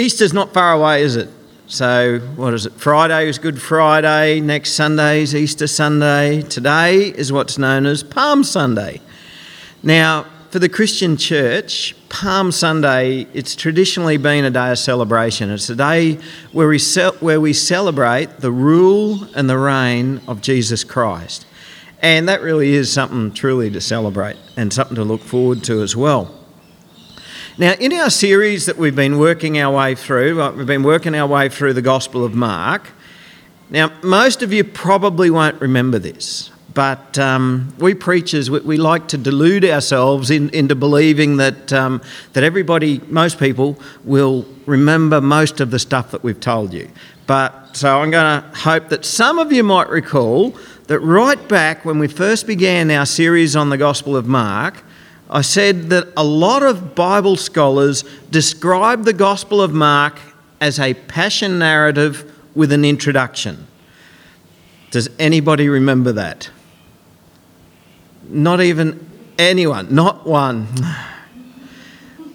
Easter's not far away, is it? So, what is it? Friday is Good Friday. Next Sunday is Easter Sunday. Today is what's known as Palm Sunday. Now, for the Christian church, Palm Sunday, it's traditionally been a day of celebration. It's a day where we, ce- where we celebrate the rule and the reign of Jesus Christ. And that really is something truly to celebrate and something to look forward to as well. Now, in our series that we've been working our way through, we've been working our way through the Gospel of Mark. Now, most of you probably won't remember this, but um, we preachers, we, we, like to delude ourselves in, into believing that, um, that everybody, most people, will remember most of the stuff that we've told you. But so I'm going to hope that some of you might recall that right back when we first began our series on the Gospel of Mark, I said that a lot of Bible scholars describe the Gospel of Mark as a passion narrative with an introduction. Does anybody remember that? Not even anyone, not one.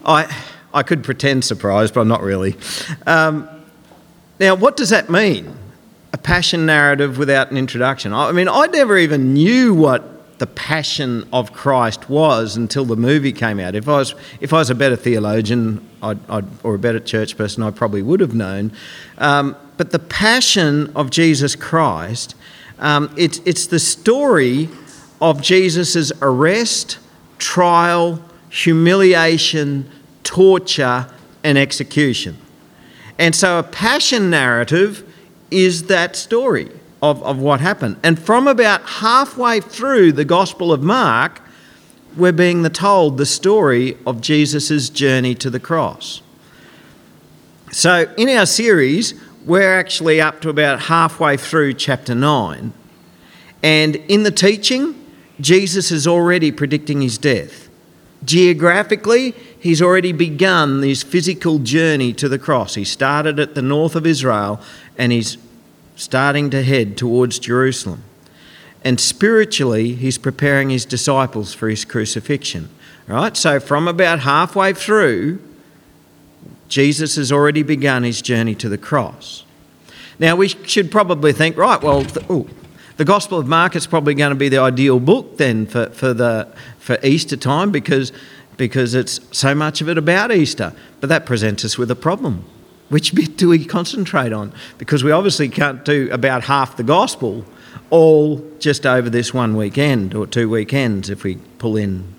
I, I could pretend surprised, but I'm not really. Um, now, what does that mean? A passion narrative without an introduction. I mean, I never even knew what the passion of Christ was until the movie came out. If I was, if I was a better theologian I'd, I'd, or a better church person, I probably would have known. Um, but the passion of Jesus Christ, um, it, it's the story of Jesus' arrest, trial, humiliation, torture, and execution. And so a passion narrative is that story of, of what happened. And from about halfway through the Gospel of Mark, we're being told the story of Jesus' journey to the cross. So, in our series, we're actually up to about halfway through chapter 9. And in the teaching, Jesus is already predicting his death. Geographically, he's already begun his physical journey to the cross. He started at the north of Israel and he's starting to head towards Jerusalem. And spiritually, he's preparing his disciples for his crucifixion. Right? So, from about halfway through, Jesus has already begun his journey to the cross. Now, we should probably think, right, well, the, ooh, the Gospel of Mark is probably going to be the ideal book then for, for, the, for Easter time because, because it's so much of it about Easter. But that presents us with a problem. Which bit do we concentrate on? Because we obviously can't do about half the gospel all just over this one weekend or two weekends if we pull in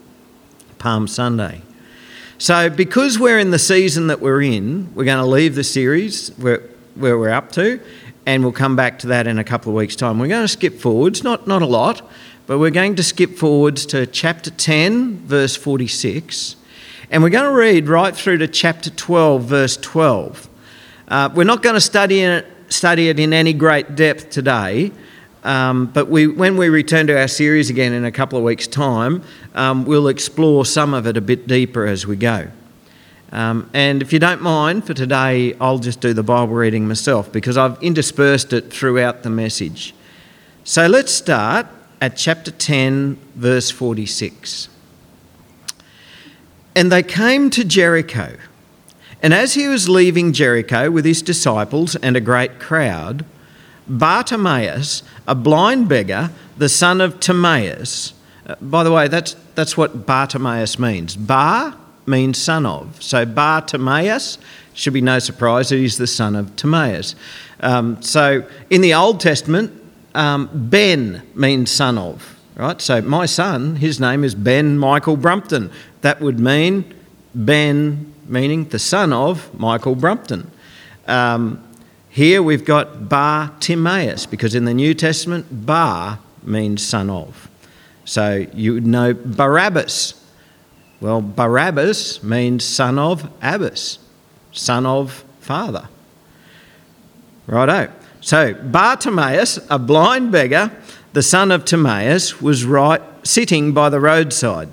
Palm Sunday. So, because we're in the season that we're in, we're going to leave the series where, where we're up to, and we'll come back to that in a couple of weeks' time. We're going to skip forwards, not, not a lot, but we're going to skip forwards to chapter 10, verse 46, and we're going to read right through to chapter 12, verse 12. Uh, we're not going to study it, study it in any great depth today, um, but we, when we return to our series again in a couple of weeks' time, um, we'll explore some of it a bit deeper as we go. Um, and if you don't mind, for today, I'll just do the Bible reading myself because I've interspersed it throughout the message. So let's start at chapter 10, verse 46. And they came to Jericho. And as he was leaving Jericho with his disciples and a great crowd, Bartimaeus, a blind beggar, the son of Timaeus, uh, by the way, that's, that's what Bartimaeus means. Bar means son of. So Bartimaeus should be no surprise that he's the son of Timaeus. Um, so in the Old Testament, um, Ben means son of, right? So my son, his name is Ben Michael Brumpton. That would mean Ben meaning the son of Michael Brumpton. Um, here we've got Bar Timaeus, because in the New Testament, Bar means son of. So you would know Barabbas. Well, Barabbas means son of Abbas, son of father. Righto. So Bar Timaeus, a blind beggar, the son of Timaeus, was right sitting by the roadside.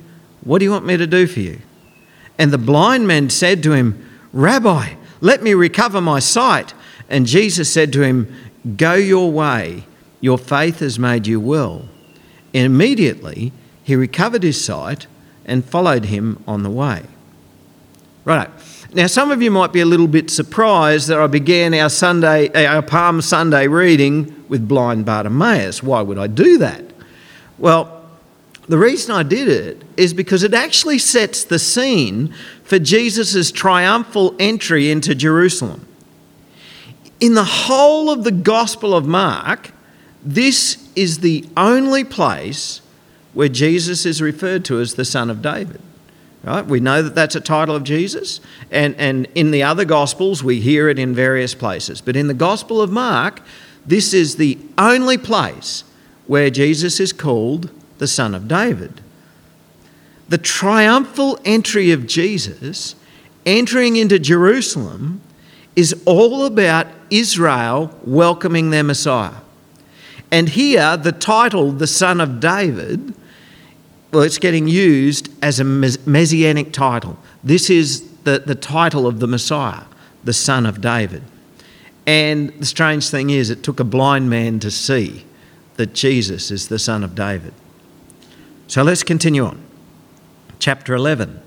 What do you want me to do for you? And the blind man said to him, Rabbi, let me recover my sight. And Jesus said to him, Go your way, your faith has made you well. And immediately he recovered his sight and followed him on the way. Right. Now, some of you might be a little bit surprised that I began our Sunday, eh, our Palm Sunday reading with blind Bartimaeus. Why would I do that? Well, the reason I did it is because it actually sets the scene for Jesus' triumphal entry into Jerusalem. In the whole of the Gospel of Mark, this is the only place where Jesus is referred to as the Son of David. Right? We know that that's a title of Jesus, and, and in the other Gospels, we hear it in various places. But in the Gospel of Mark, this is the only place where Jesus is called the Son of David. The triumphal entry of Jesus entering into Jerusalem is all about Israel welcoming their Messiah. And here, the title, the Son of David, well, it's getting used as a messianic title. This is the, the title of the Messiah, the Son of David. And the strange thing is, it took a blind man to see that Jesus is the Son of David. So let's continue on. Chapter 11.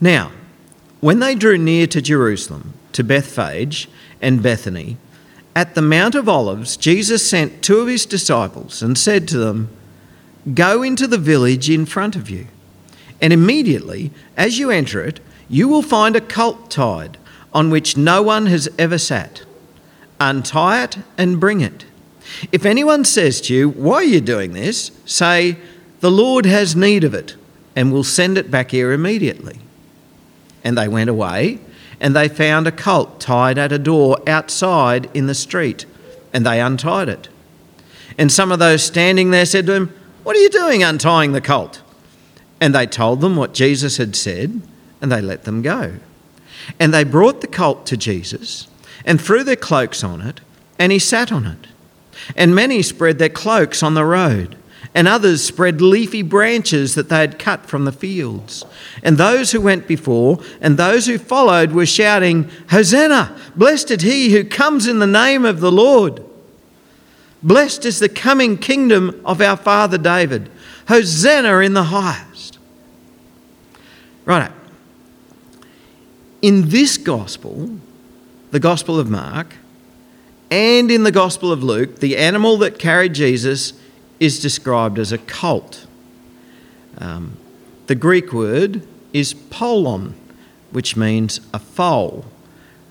Now, when they drew near to Jerusalem, to Bethphage and Bethany, at the Mount of Olives, Jesus sent two of his disciples and said to them, Go into the village in front of you, and immediately, as you enter it, you will find a colt tied on which no one has ever sat. Untie it and bring it. If anyone says to you, Why are you doing this? say, The Lord has need of it, and will send it back here immediately. And they went away, and they found a colt tied at a door outside in the street, and they untied it. And some of those standing there said to him, what are you doing untying the colt? And they told them what Jesus had said, and they let them go. And they brought the colt to Jesus and threw their cloaks on it, and he sat on it. And many spread their cloaks on the road, and others spread leafy branches that they had cut from the fields. And those who went before and those who followed were shouting, Hosanna! Blessed is he who comes in the name of the Lord. Blessed is the coming kingdom of our father David. Hosanna in the highest. Right. In this gospel, the gospel of Mark, and in the gospel of Luke, the animal that carried Jesus is described as a colt. Um, the Greek word is polon, which means a foal.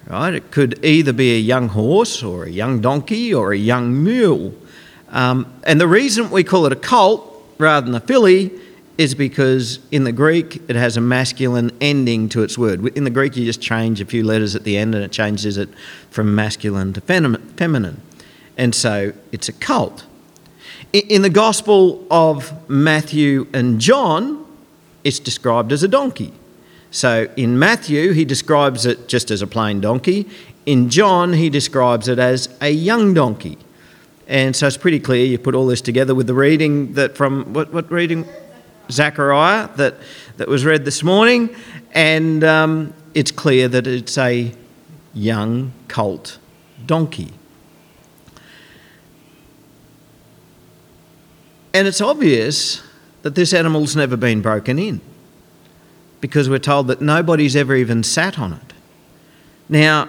Right? It could either be a young horse or a young donkey or a young mule. Um, and the reason we call it a colt rather than a filly is because in the Greek it has a masculine ending to its word. In the Greek, you just change a few letters at the end and it changes it from masculine to feminine. And so it's a cult. In the Gospel of Matthew and John, it's described as a donkey. So in Matthew, he describes it just as a plain donkey. In John, he describes it as a young donkey. And so it's pretty clear. You put all this together with the reading that from what, what reading? Zechariah that, that was read this morning. And um, it's clear that it's a young colt donkey. And it's obvious that this animal's never been broken in because we're told that nobody's ever even sat on it. Now,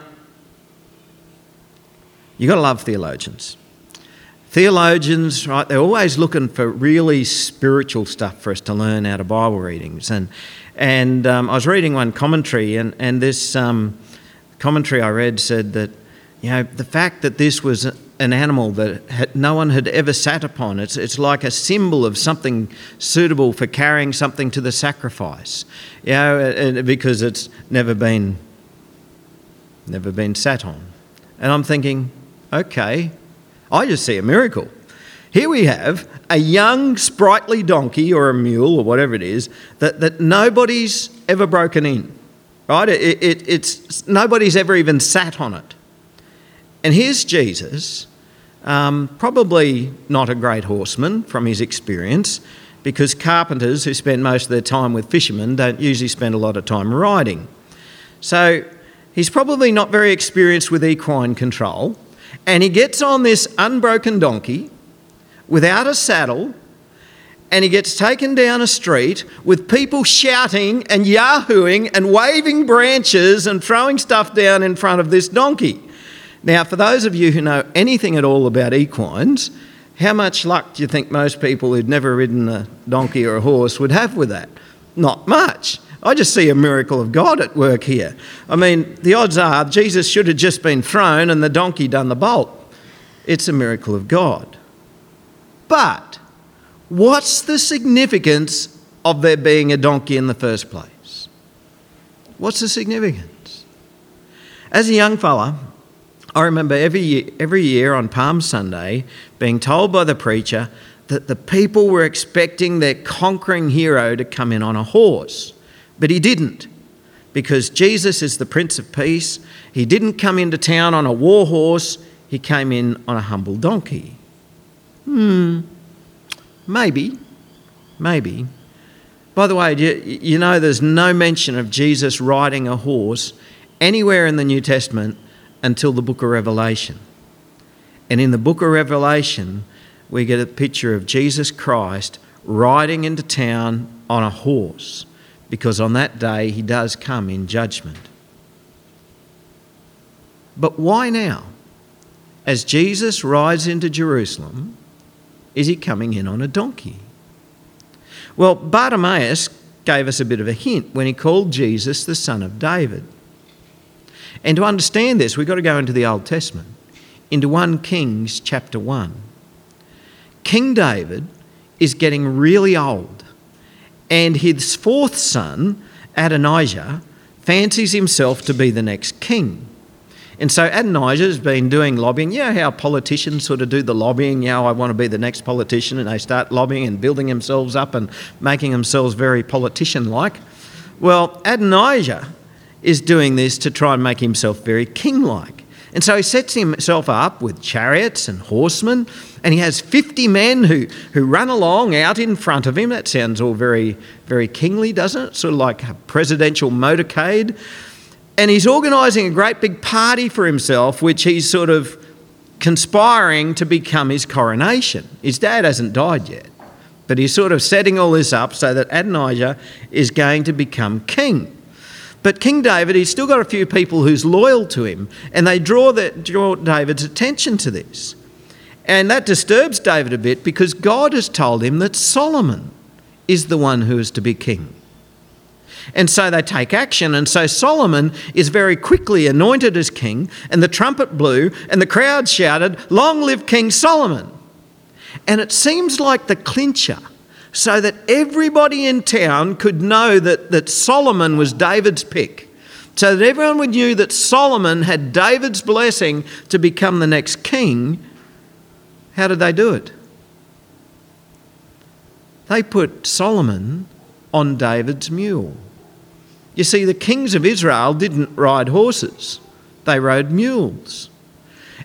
you've got to love theologians. Theologians, right, they're always looking for really spiritual stuff for us to learn out of Bible readings. And, and um, I was reading one commentary, and, and this um, commentary I read said that, you know, the fact that this was an animal that had, no one had ever sat upon. It's, it's like a symbol of something suitable for carrying something to the sacrifice, you know, because it's never been, never been sat on. And I'm thinking, okay, I just see a miracle. Here we have a young, sprightly donkey or a mule or whatever it is that, that nobody's ever broken in. right? It, it, it's nobody's ever even sat on it. And here's Jesus, um, probably not a great horseman from his experience, because carpenters who spend most of their time with fishermen don't usually spend a lot of time riding. So he's probably not very experienced with equine control, and he gets on this unbroken donkey without a saddle and he gets taken down a street with people shouting and yahooing and waving branches and throwing stuff down in front of this donkey. Now, for those of you who know anything at all about equines, how much luck do you think most people who'd never ridden a donkey or a horse would have with that? Not much. I just see a miracle of God at work here. I mean, the odds are Jesus should have just been thrown and the donkey done the bolt. It's a miracle of God. But what's the significance of there being a donkey in the first place? What's the significance? As a young fella, I remember every year, every year on Palm Sunday being told by the preacher that the people were expecting their conquering hero to come in on a horse, but he didn't. Because Jesus is the Prince of Peace, he didn't come into town on a war horse, he came in on a humble donkey. Hmm, maybe, maybe. By the way, you, you know there's no mention of Jesus riding a horse anywhere in the New Testament until the book of Revelation. And in the book of Revelation, we get a picture of Jesus Christ riding into town on a horse, because on that day he does come in judgment. But why now? As Jesus rides into Jerusalem, is he coming in on a donkey? Well, Bartimaeus gave us a bit of a hint when he called Jesus the son of David. And to understand this, we've got to go into the Old Testament, into 1 Kings chapter 1. King David is getting really old, and his fourth son, Adonijah, fancies himself to be the next king. And so Adonijah has been doing lobbying. You know how politicians sort of do the lobbying? You know, I want to be the next politician, and they start lobbying and building themselves up and making themselves very politician like. Well, Adonijah is doing this to try and make himself very king like. And so he sets himself up with chariots and horsemen, and he has 50 men who, who run along out in front of him. That sounds all very, very kingly, doesn't it? Sort of like a presidential motorcade. And he's organising a great big party for himself, which he's sort of conspiring to become his coronation. His dad hasn't died yet, but he's sort of setting all this up so that Adonijah is going to become king. But King David, he's still got a few people who's loyal to him, and they draw, that, draw David's attention to this. And that disturbs David a bit because God has told him that Solomon is the one who is to be king. And so they take action. And so Solomon is very quickly anointed as king, and the trumpet blew, and the crowd shouted, Long live King Solomon! And it seems like the clincher so that everybody in town could know that, that Solomon was David's pick. So that everyone would knew that Solomon had David's blessing to become the next king. How did they do it? They put Solomon on David's mule. You see, the kings of Israel didn't ride horses, they rode mules.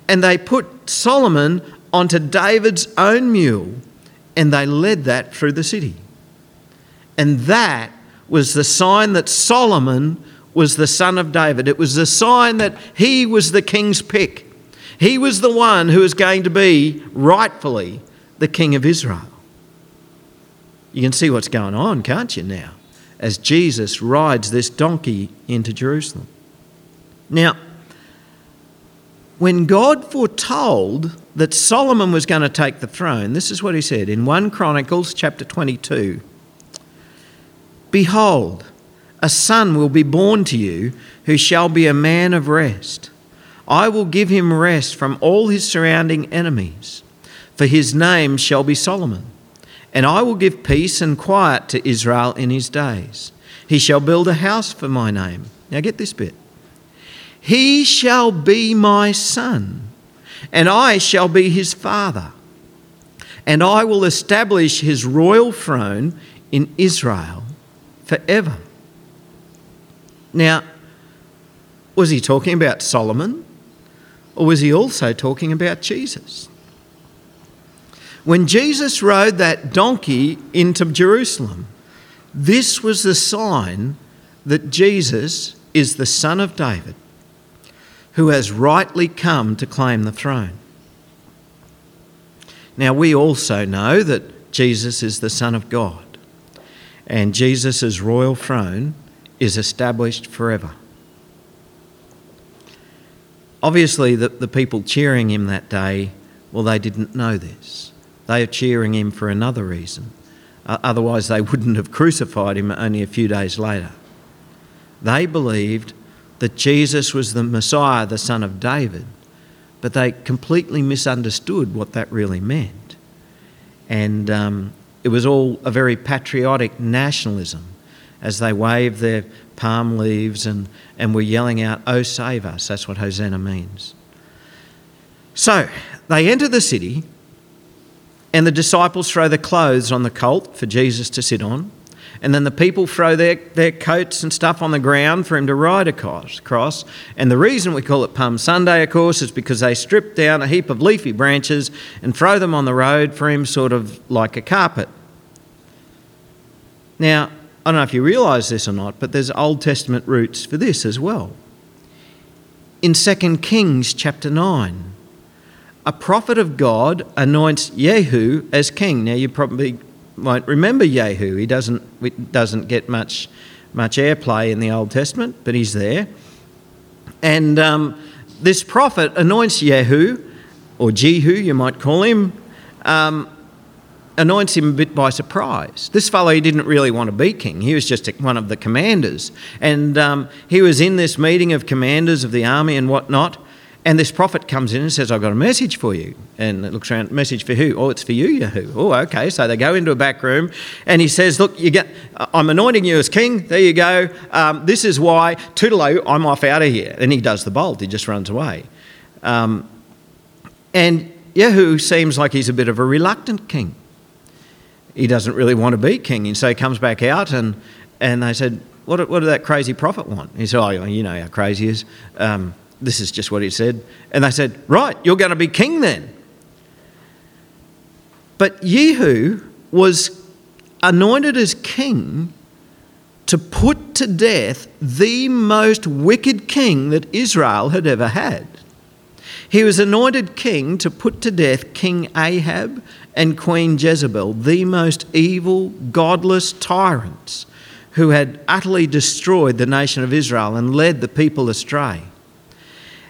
And they put Solomon onto David's own mule and they led that through the city. And that was the sign that Solomon was the son of David. It was the sign that he was the king's pick. He was the one who was going to be rightfully the king of Israel. You can see what's going on, can't you, now, as Jesus rides this donkey into Jerusalem. Now, when God foretold that Solomon was going to take the throne, this is what he said in 1 Chronicles chapter 22 Behold, a son will be born to you who shall be a man of rest. I will give him rest from all his surrounding enemies, for his name shall be Solomon. And I will give peace and quiet to Israel in his days. He shall build a house for my name. Now get this bit. He shall be my son, and I shall be his father. And I will establish his royal throne in Israel forever. Now, was he talking about Solomon? Or was he also talking about Jesus? When Jesus rode that donkey into Jerusalem, this was the sign that Jesus is the Son of David, who has rightly come to claim the throne. Now, we also know that Jesus is the Son of God, and Jesus' royal throne is established forever. Obviously, the, the people cheering him that day, well, they didn't know this. They are cheering him for another reason. Uh, otherwise, they wouldn't have crucified him only a few days later. They believed that Jesus was the Messiah, the son of David, but they completely misunderstood what that really meant. And um, it was all a very patriotic nationalism as they waved their palm leaves and, and were yelling out, Oh, save us. That's what Hosanna means. So they enter the city, and the disciples throw the clothes on the colt for Jesus to sit on. And then the people throw their, their coats and stuff on the ground for him to ride across. And the reason we call it Palm Sunday, of course, is because they strip down a heap of leafy branches and throw them on the road for him, sort of like a carpet. Now, I don't know if you realise this or not, but there's Old Testament roots for this as well. In 2 Kings chapter 9, a prophet of God anoints Jehu as king. Now, you probably won't remember Jehu. He doesn't, doesn't get much, much airplay in the Old Testament, but he's there. And um, this prophet anoints Jehu, or Jehu, you might call him, um, anoints him a bit by surprise. This fellow, he didn't really want to be king. He was just one of the commanders. And um, he was in this meeting of commanders of the army and whatnot. And this prophet comes in and says, I've got a message for you. And it looks around, message for who? Oh, it's for you, Yahoo. Oh, okay. So they go into a back room and he says, Look, you get, I'm anointing you as king. There you go. Um, this is why, toodaloo, I'm off out of here. And he does the bolt, he just runs away. Um, and Yahoo seems like he's a bit of a reluctant king. He doesn't really want to be king. And so he comes back out and, and they said, what, what did that crazy prophet want? He said, Oh, you know how crazy he is. Um, this is just what he said. And they said, Right, you're going to be king then. But Jehu was anointed as king to put to death the most wicked king that Israel had ever had. He was anointed king to put to death King Ahab and Queen Jezebel, the most evil, godless tyrants who had utterly destroyed the nation of Israel and led the people astray.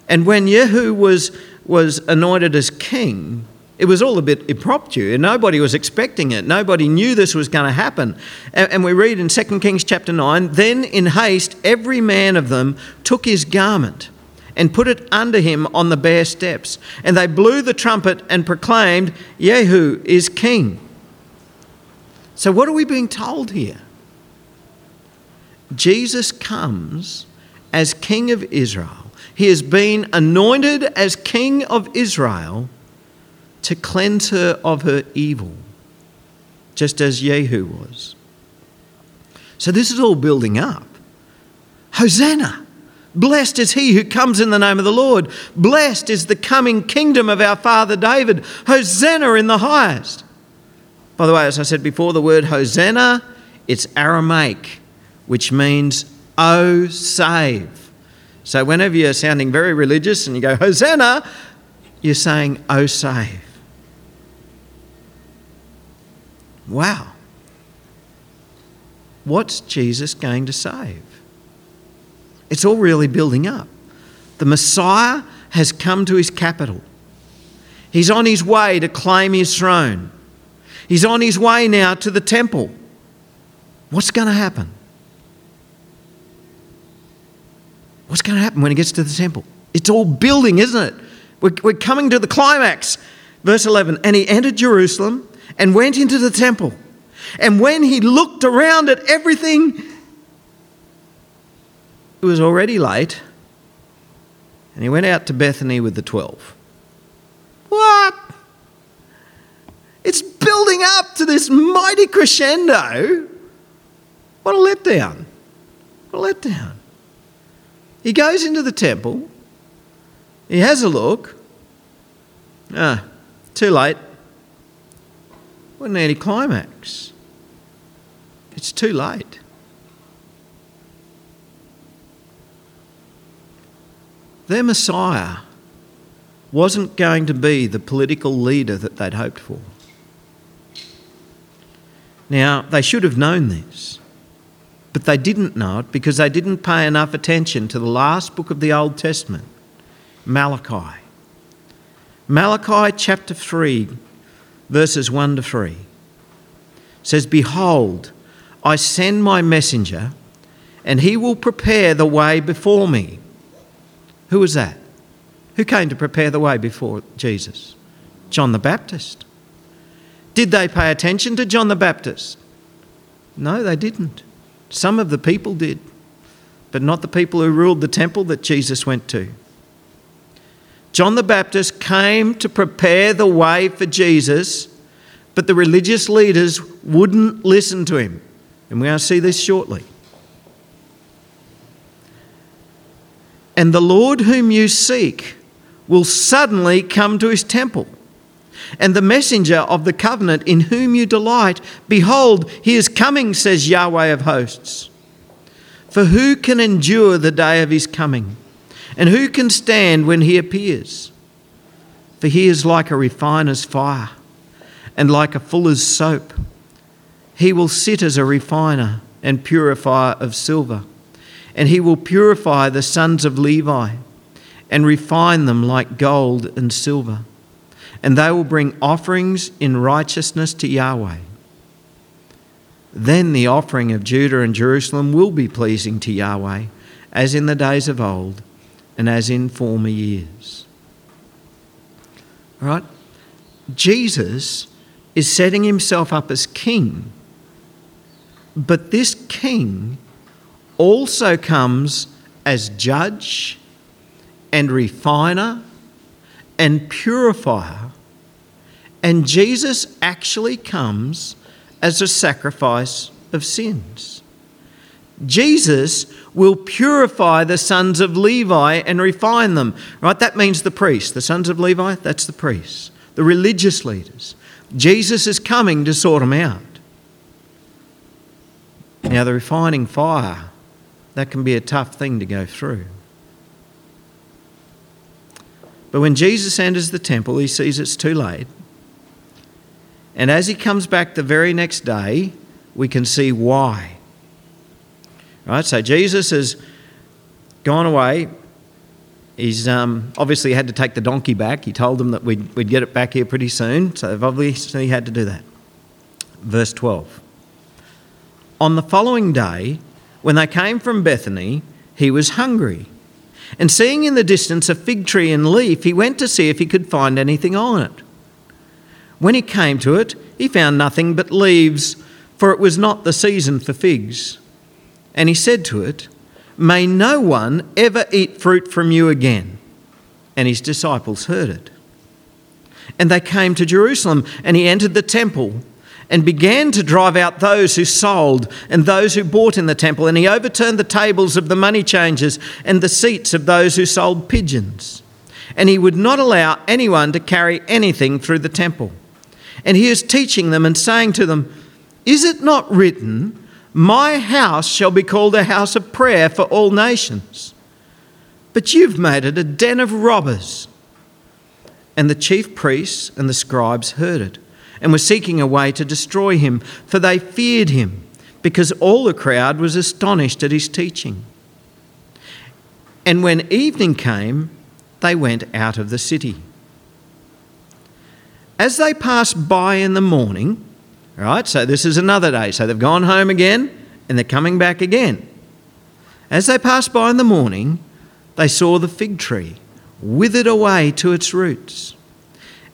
And when Jehu was, was anointed as king, it was all a bit impromptu and nobody was expecting it. Nobody knew this was going to happen. And, and we read in 2 Kings chapter 9 Then in haste, every man of them took his garment and put it under him on the bare steps. And they blew the trumpet and proclaimed, Jehu is king. So, what are we being told here? Jesus comes as king of Israel he has been anointed as king of Israel to cleanse her of her evil, just as Jehu was. So this is all building up. Hosanna! Blessed is he who comes in the name of the Lord. Blessed is the coming kingdom of our father David. Hosanna in the highest. By the way, as I said before, the word Hosanna, it's Aramaic, which means, oh, save. So whenever you're sounding very religious and you go, Hosanna, you're saying, Oh, save. Wow. What's Jesus going to save? It's all really building up. The Messiah has come to his capital. He's on his way to claim his throne. He's on his way now to the temple. What's going to happen? What's going to happen when he gets to the temple? It's all building, isn't it? We're, we're coming to the climax. Verse 11 And he entered Jerusalem and went into the temple. And when he looked around at everything, it was already late. And he went out to Bethany with the twelve. What? It's building up to this mighty crescendo. What a letdown. What a letdown. He goes into the temple, he has a look. Ah, too late. What an anticlimax. It's too late. Their Messiah wasn't going to be the political leader that they'd hoped for. Now, they should have known this, but they didn't know it because they didn't pay enough attention to the last book of the Old Testament, Malachi. Malachi chapter 3, verses 1 to 3 says, Behold, I send my messenger, and he will prepare the way before me. Who was that? Who came to prepare the way before Jesus? John the Baptist. Did they pay attention to John the Baptist? No, they didn't. Some of the people did, but not the people who ruled the temple that Jesus went to. John the Baptist came to prepare the way for Jesus, but the religious leaders wouldn't listen to him. And we're going to see this shortly. And the Lord whom you seek will suddenly come to his temple. And the messenger of the covenant in whom you delight, behold, he is coming, says Yahweh of hosts. For who can endure the day of his coming? And who can stand when he appears? For he is like a refiner's fire and like a fuller's soap. He will sit as a refiner and purifier of silver, and he will purify the sons of Levi and refine them like gold and silver. And they will bring offerings in righteousness to Yahweh. Then the offering of Judah and Jerusalem will be pleasing to Yahweh, as in the days of old and as in former years. Right? Jesus is setting himself up as king but this king also comes as judge and refiner and purifier. And Jesus actually comes as a sacrifice of sins. Jesus will purify the sons of Levi and refine them. Right? That means the priests. The sons of Levi, that's the priests, the religious leaders. Jesus is coming to sort them out. Now, the refining fire, that can be a tough thing to go through. But when Jesus enters the temple, he sees it's too late. And as he comes back the very next day, we can see why. Right? So Jesus has gone away. He's um, obviously had to take the donkey back. He told them that we'd, we'd get it back here pretty soon. So they've obviously had to do that. Verse 12. On the following day, when they came from Bethany, he was hungry. And seeing in the distance a fig tree and leaf, he went to see if he could find anything on it. When he came to it, he found nothing but leaves, for it was not the season for figs. And he said to it, May no one ever eat fruit from you again. And his disciples heard it. And they came to Jerusalem, and he entered the temple and began to drive out those who sold and those who bought in the temple. And he overturned the tables of the money changers and the seats of those who sold pigeons. And he would not allow anyone to carry anything through the temple. And he is teaching them and saying to them, Is it not written, My house shall be called a house of prayer for all nations? But you've made it a den of robbers. And the chief priests and the scribes heard it and were seeking a way to destroy him, for they feared him, because all the crowd was astonished at his teaching. And when evening came, they went out of the city. As they passed by in the morning, right, so this is another day, so they've gone home again and they're coming back again. As they passed by in the morning, they saw the fig tree withered away to its roots.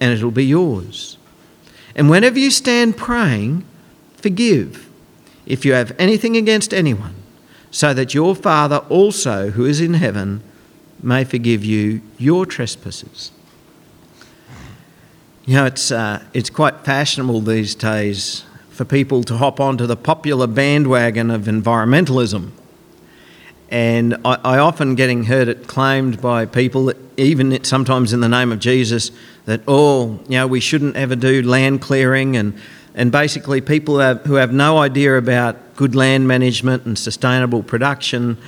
and it'll be yours. And whenever you stand praying, forgive if you have anything against anyone, so that your Father also, who is in heaven, may forgive you your trespasses. You know, it's, uh, it's quite fashionable these days for people to hop onto the popular bandwagon of environmentalism. And I, I often getting heard it claimed by people, even sometimes in the name of Jesus, that, oh, you know, we shouldn't ever do land clearing. And, and basically, people have, who have no idea about good land management and sustainable production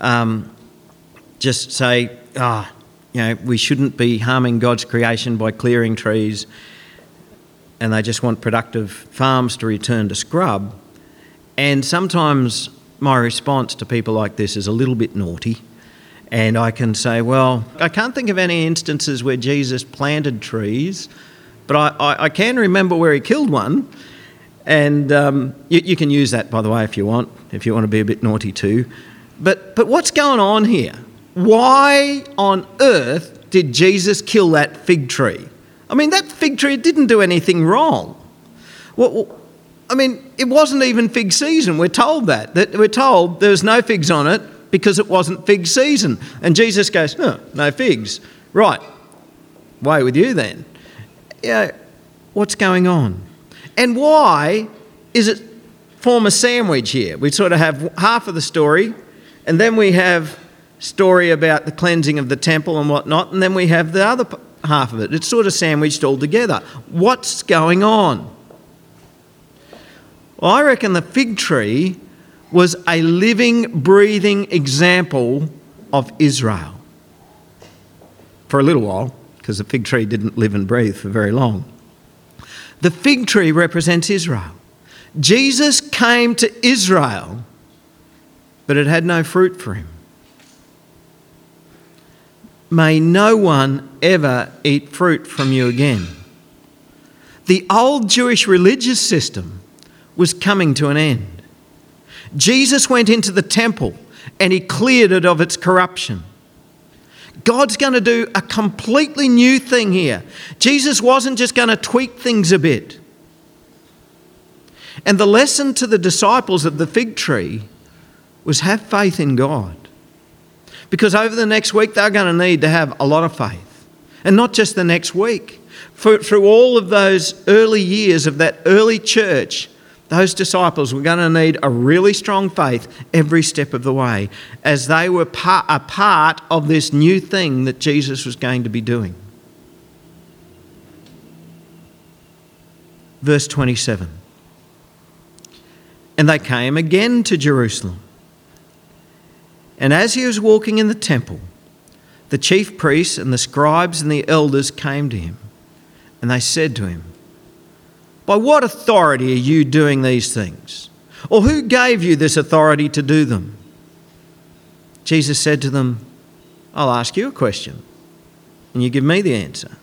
um, just say, ah, oh, you know, we shouldn't be harming God's creation by clearing trees and they just want productive farms to return to scrub. And sometimes my response to people like this is a little bit naughty. And I can say, well, I can't think of any instances where Jesus planted trees, but I, I, I can remember where he killed one. And um, you, you can use that, by the way, if you want, if you want to be a bit naughty too. But, but what's going on here? Why on earth did Jesus kill that fig tree? I mean, that fig tree didn't do anything wrong. Well, I mean, it wasn't even fig season. We're told that. that we're told there was no figs on it because it wasn't fig season. And Jesus goes, oh, no figs. Right, way with you then. Yeah, what's going on? And why is it form a sandwich here? We sort of have half of the story, and then we have story about the cleansing of the temple and whatnot, and then we have the other half of it. It's sort of sandwiched all together. What's going on? Well, I reckon the fig tree was a living, breathing example of Israel. For a little while, because the fig tree didn't live and breathe for very long. The fig tree represents Israel. Jesus came to Israel, but it had no fruit for him. May no one ever eat fruit from you again. The old Jewish religious system was coming to an end. Jesus went into the temple and he cleared it of its corruption. God's going to do a completely new thing here. Jesus wasn't just going to tweak things a bit. And the lesson to the disciples of the fig tree was have faith in God. Because over the next week, they're going to need to have a lot of faith. And not just the next week. For, through all of those early years of that early church, those disciples were going to need a really strong faith every step of the way as they were part, a part of this new thing that Jesus was going to be doing. Verse 27 And they came again to Jerusalem. And as he was walking in the temple, the chief priests and the scribes and the elders came to him, and they said to him, By what authority are you doing these things? Or who gave you this authority to do them? Jesus said to them, I'll ask you a question, and you give me the answer.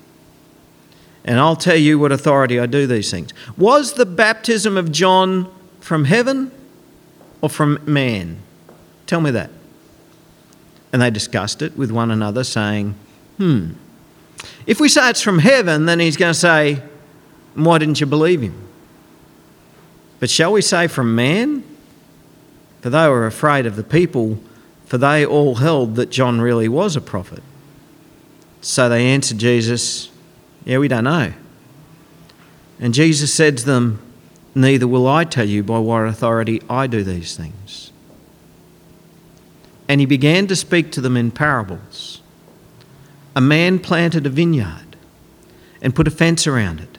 And I'll tell you what authority I do these things. Was the baptism of John from heaven or from man? Tell me that. And they discussed it with one another, saying, Hmm, if we say it's from heaven, then he's going to say, Why didn't you believe him? But shall we say from man? For they were afraid of the people, for they all held that John really was a prophet. So they answered Jesus, Yeah, we don't know. And Jesus said to them, Neither will I tell you by what authority I do these things. And he began to speak to them in parables. A man planted a vineyard and put a fence around it,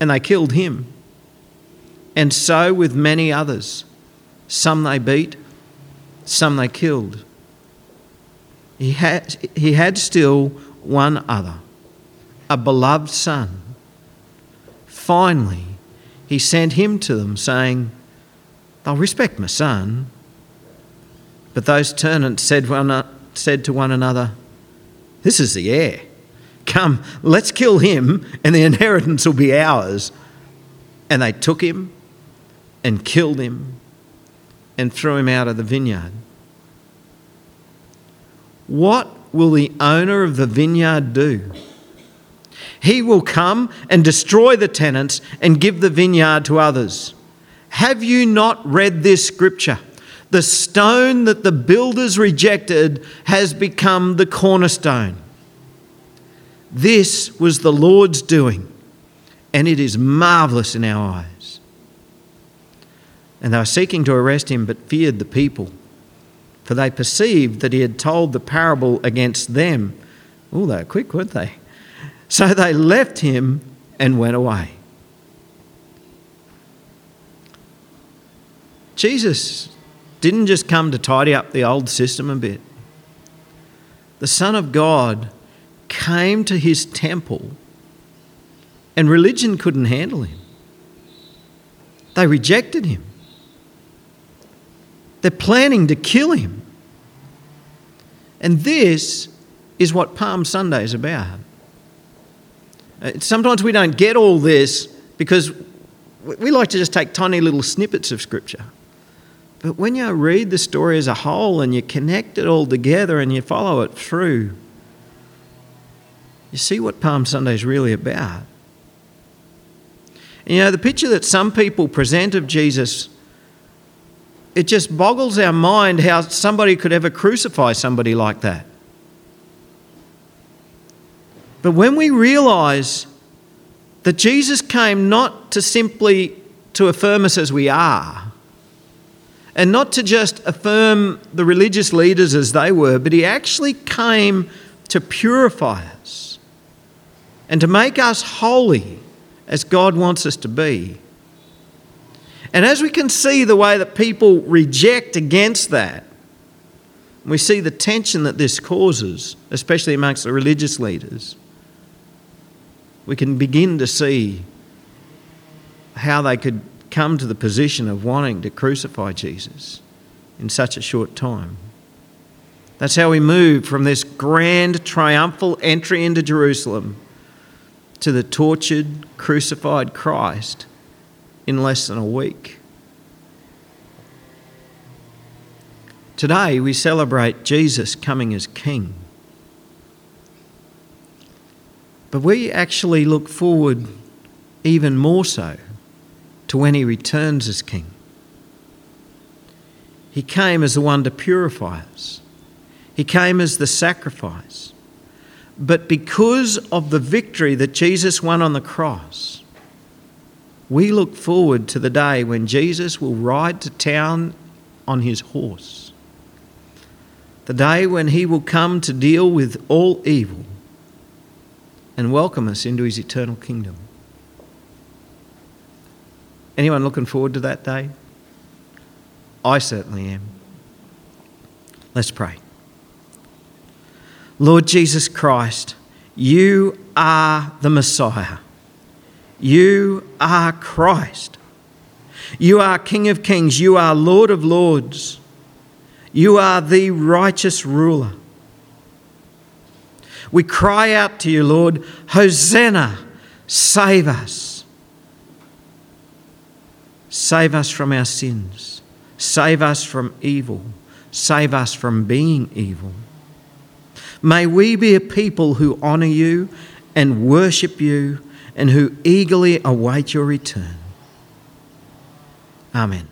and they killed him. And so with many others. Some they beat, some they killed. he had, he had still one other, a beloved son. Finally, he sent him to them, saying, They'll respect my son. But those tenants said, one, said to one another, This is the heir. Come, let's kill him, and the inheritance will be ours. And they took him and killed him and threw him out of the vineyard. What will the owner of the vineyard do? He will come and destroy the tenants and give the vineyard to others. Have you not read this scripture? The stone that the builders rejected has become the cornerstone. This was the Lord's doing, and it is marvellous in our eyes. And they were seeking to arrest him, but feared the people, for they perceived that he had told the parable against them. Oh, they were quick, weren't they? So they left him and went away. Jesus didn't just come to tidy up the old system a bit. The Son of God came to his temple, and religion couldn't handle him. They rejected him. They're planning to kill him. And this is what Palm Sunday is about. Uh, sometimes we don't get all this because we like to just take tiny little snippets of Scripture. But when you read the story as a whole and you connect it all together and you follow it through, you see what Palm Sunday is really about. You know, the picture that some people present of Jesus, it just boggles our mind how somebody could ever crucify somebody like that. But when we realize that Jesus came not to simply to affirm us as we are, and not to just affirm the religious leaders as they were, but he actually came to purify us and to make us holy as God wants us to be. And as we can see the way that people reject against that, we see the tension that this causes, especially amongst the religious leaders we can begin to see how they could come to the position of wanting to crucify Jesus in such a short time. That's how we move from this grand triumphal entry into Jerusalem to the tortured, crucified Christ in less than a week. Today we celebrate Jesus coming as King. But we actually look forward even more so to when he returns as king. He came as the one to purify us, he came as the sacrifice. But because of the victory that Jesus won on the cross, we look forward to the day when Jesus will ride to town on his horse. The day when he will come to deal with all evil and welcome us into his eternal kingdom. Anyone looking forward to that day? I certainly am. Let's pray. Lord Jesus Christ, you are the Messiah. You are Christ. You are King of Kings. You are Lord of Lords. You are the righteous ruler. We cry out to you, Lord, Hosanna, save us. Save us from our sins. Save us from evil. Save us from being evil. May we be a people who honour you and worship you and who eagerly await your return. Amen.